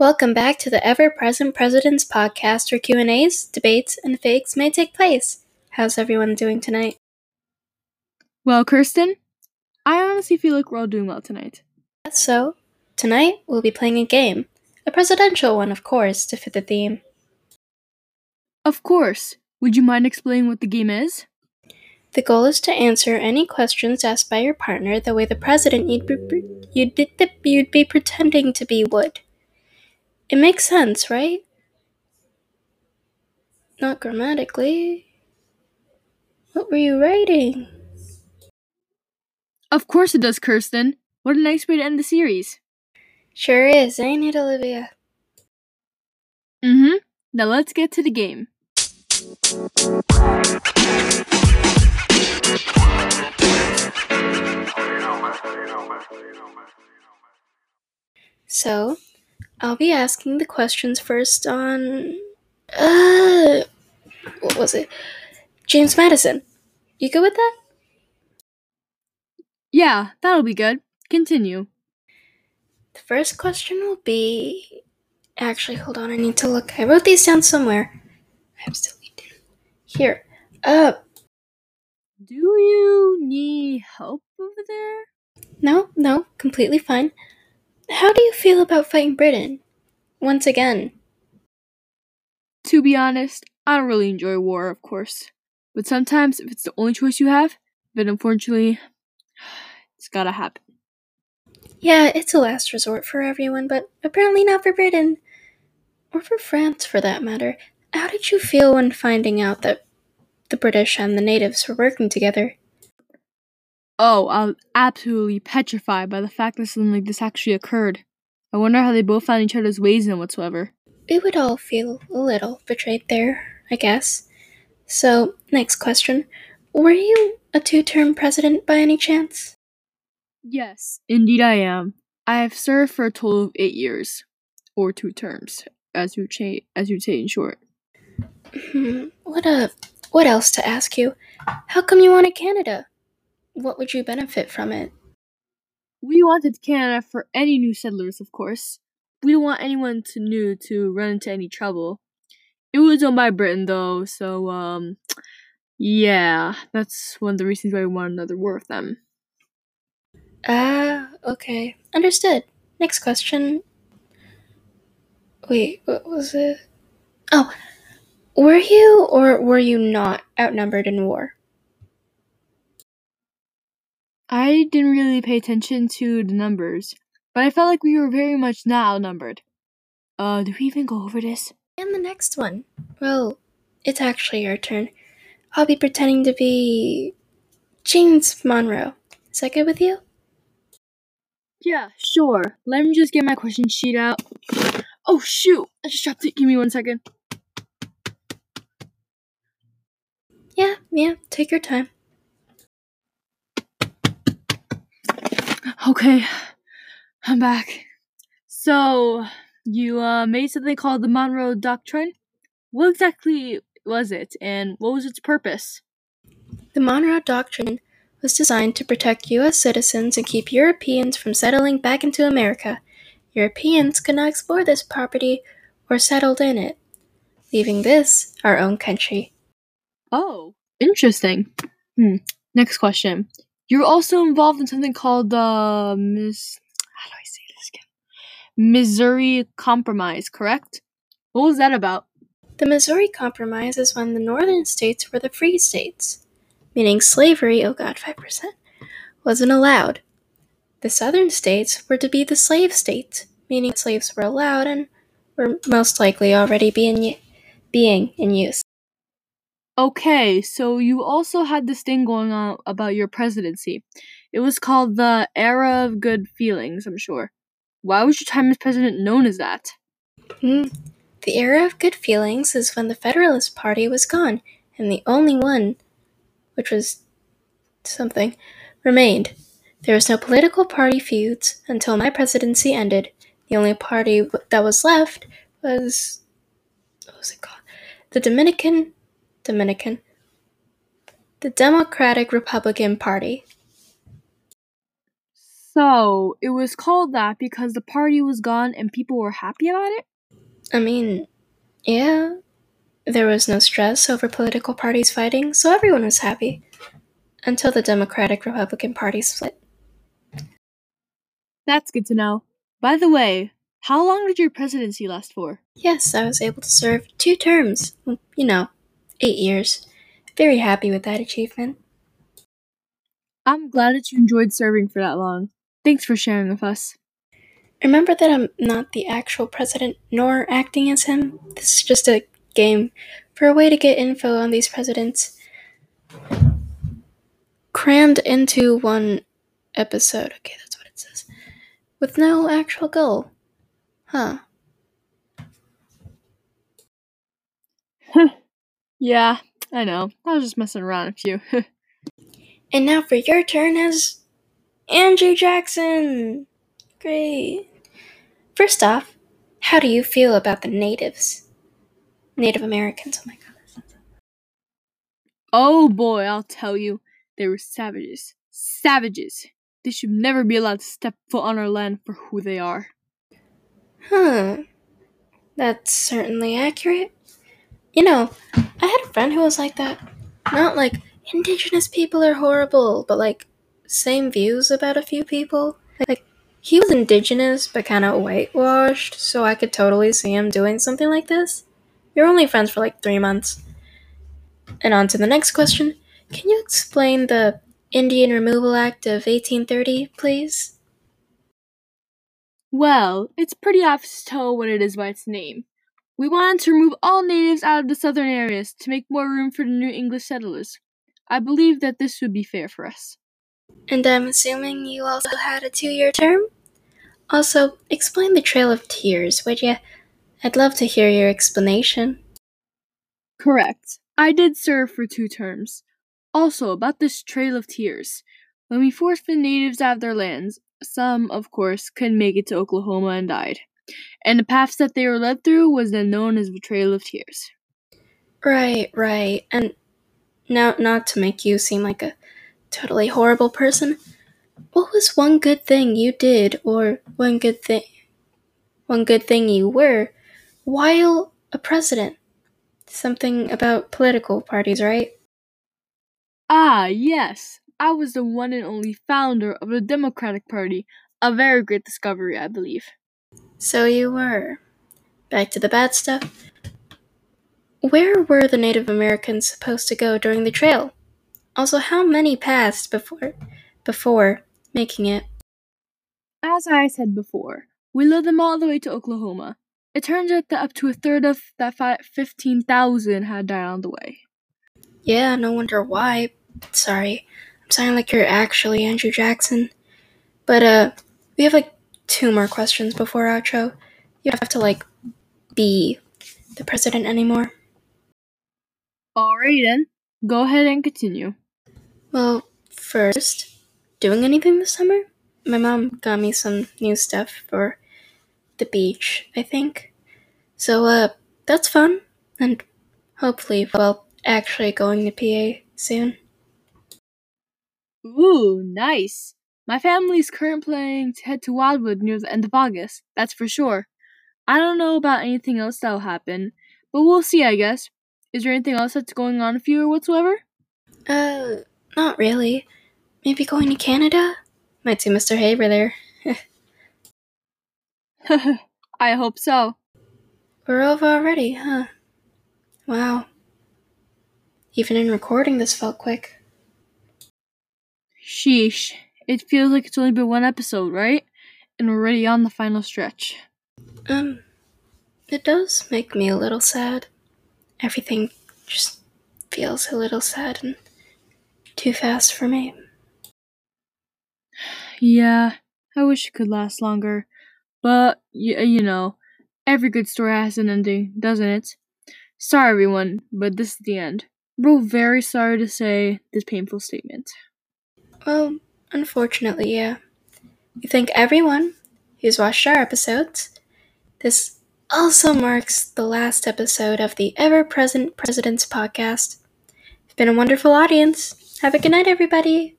Welcome back to the ever-present President's podcast, where Q and A's, debates, and fakes may take place. How's everyone doing tonight? Well, Kirsten, I honestly feel like we're all doing well tonight. So, tonight we'll be playing a game, a presidential one, of course, to fit the theme. Of course. Would you mind explaining what the game is? The goal is to answer any questions asked by your partner the way the president you'd be, you'd be, you'd be pretending to be would. It makes sense, right? Not grammatically. What were you writing? Of course it does, Kirsten. What a nice way to end the series. Sure is, ain't it, Olivia? Mm hmm. Now let's get to the game. So, I'll be asking the questions first on. Uh. What was it? James Madison. You good with that? Yeah, that'll be good. Continue. The first question will be. Actually, hold on, I need to look. I wrote these down somewhere. I have to delete them. Here. Uh. Do you need help over there? No, no, completely fine. How do you feel about fighting Britain? Once again. To be honest, I don't really enjoy war, of course. But sometimes, if it's the only choice you have, then unfortunately, it's gotta happen. Yeah, it's a last resort for everyone, but apparently not for Britain. Or for France, for that matter. How did you feel when finding out that the British and the natives were working together? Oh, I was absolutely petrified by the fact that something like this actually occurred. I wonder how they both found each other's ways and whatsoever. We would all feel a little betrayed there, I guess. So, next question. Were you a two term president by any chance? Yes, indeed I am. I have served for a total of eight years, or two terms, as you cha- as you'd say in short. Hmm, what a what else to ask you? How come you wanted Canada? What would you benefit from it? We wanted Canada for any new settlers, of course. We don't want anyone to new to run into any trouble. It was owned by Britain though, so um yeah, that's one of the reasons why we want another war with them. Ah, okay. Understood. Next question. Wait, what was it? Oh, were you or were you not outnumbered in war? I didn't really pay attention to the numbers, but I felt like we were very much not outnumbered. Uh, did we even go over this? And the next one. Well, it's actually your turn. I'll be pretending to be James Monroe. Is that good with you? Yeah, sure. Let me just get my question sheet out. Oh shoot! I just dropped it. Give me one second. Yeah, yeah, take your time. Okay, I'm back. So, you uh, made something called the Monroe Doctrine? What exactly was it, and what was its purpose? The Monroe Doctrine was designed to protect U.S. citizens and keep Europeans from settling back into America. Europeans could not explore this property or settled in it, leaving this our own country. Oh, interesting. Hmm. Next question. You're also involved in something called the uh, Miss. How do I say this again? Missouri Compromise, correct? What was that about? The Missouri Compromise is when the northern states were the free states, meaning slavery, oh god, 5%, wasn't allowed. The southern states were to be the slave states, meaning slaves were allowed and were most likely already being, being in use. Okay, so you also had this thing going on about your presidency. It was called the Era of Good Feelings, I'm sure. Why was your time as president known as that? Hmm. The era of good feelings is when the Federalist Party was gone, and the only one, which was something, remained. There was no political party feuds until my presidency ended. The only party that was left was what was it called? The Dominican Dominican. The Democratic Republican Party. So, it was called that because the party was gone and people were happy about it? I mean, yeah. There was no stress over political parties fighting, so everyone was happy. Until the Democratic Republican Party split. That's good to know. By the way, how long did your presidency last for? Yes, I was able to serve two terms. You know, eight years. Very happy with that achievement. I'm glad that you enjoyed serving for that long. Thanks for sharing with us. Remember that I'm not the actual president nor acting as him. This is just a game for a way to get info on these presidents crammed into one episode. Okay, that's what it says. With no actual goal. Huh. Huh. Yeah, I know. I was just messing around with you. and now for your turn as Andrew Jackson. Great. First off, how do you feel about the natives? Native Americans, oh my god. Oh boy, I'll tell you. They were savages. Savages. They should never be allowed to step foot on our land for who they are. Huh. That's certainly accurate. You know, I had a friend who was like that. Not like indigenous people are horrible, but like same views about a few people. Like he was indigenous but kind of whitewashed, so I could totally see him doing something like this. You're only friends for like 3 months. And on to the next question. Can you explain the Indian Removal Act of 1830, please? Well, it's pretty obvious to what it is by its name. We wanted to remove all natives out of the southern areas to make more room for the new English settlers. I believe that this would be fair for us. And I'm assuming you also had a two year term? Also, explain the Trail of Tears, would you? I'd love to hear your explanation. Correct. I did serve for two terms. Also, about this Trail of Tears. When we forced the natives out of their lands, some, of course, couldn't make it to Oklahoma and died. And the paths that they were led through was then known as the Trail of Tears. Right, right. And now, not to make you seem like a totally horrible person, what was one good thing you did, or one good thing, one good thing you were, while a president? Something about political parties, right? Ah, yes. I was the one and only founder of the Democratic Party. A very great discovery, I believe. So you were. Back to the bad stuff. Where were the Native Americans supposed to go during the trail? Also, how many passed before before making it? As I said before, we led them all the way to Oklahoma. It turns out that up to a third of that 15,000 had died on the way. Yeah, no wonder why. Sorry. I'm sounding like you're actually Andrew Jackson. But, uh, we have like two more questions before outro. You have to, like, be the president anymore. Alright then. Go ahead and continue. Well, first, doing anything this summer? My mom got me some new stuff for the beach, I think. So, uh, that's fun. And hopefully, well, actually going to PA soon. Ooh, nice. My family's currently planning to head to Wildwood near the end of August, that's for sure. I don't know about anything else that'll happen, but we'll see, I guess. Is there anything else that's going on with you or whatsoever? Uh, not really. Maybe going to Canada? Might see Mr. Haber there. I hope so. We're over already, huh? Wow. Even in recording, this felt quick. Sheesh. It feels like it's only been one episode, right? And we're already on the final stretch. Um, it does make me a little sad. Everything just feels a little sad and too fast for me. Yeah, I wish it could last longer. But, y- you know, every good story has an ending, doesn't it? Sorry, everyone, but this is the end. We're very sorry to say this painful statement. Well, unfortunately, yeah. We thank everyone who's watched our episodes. This also marks the last episode of the Ever Present Presidents podcast. It's been a wonderful audience. Have a good night, everybody.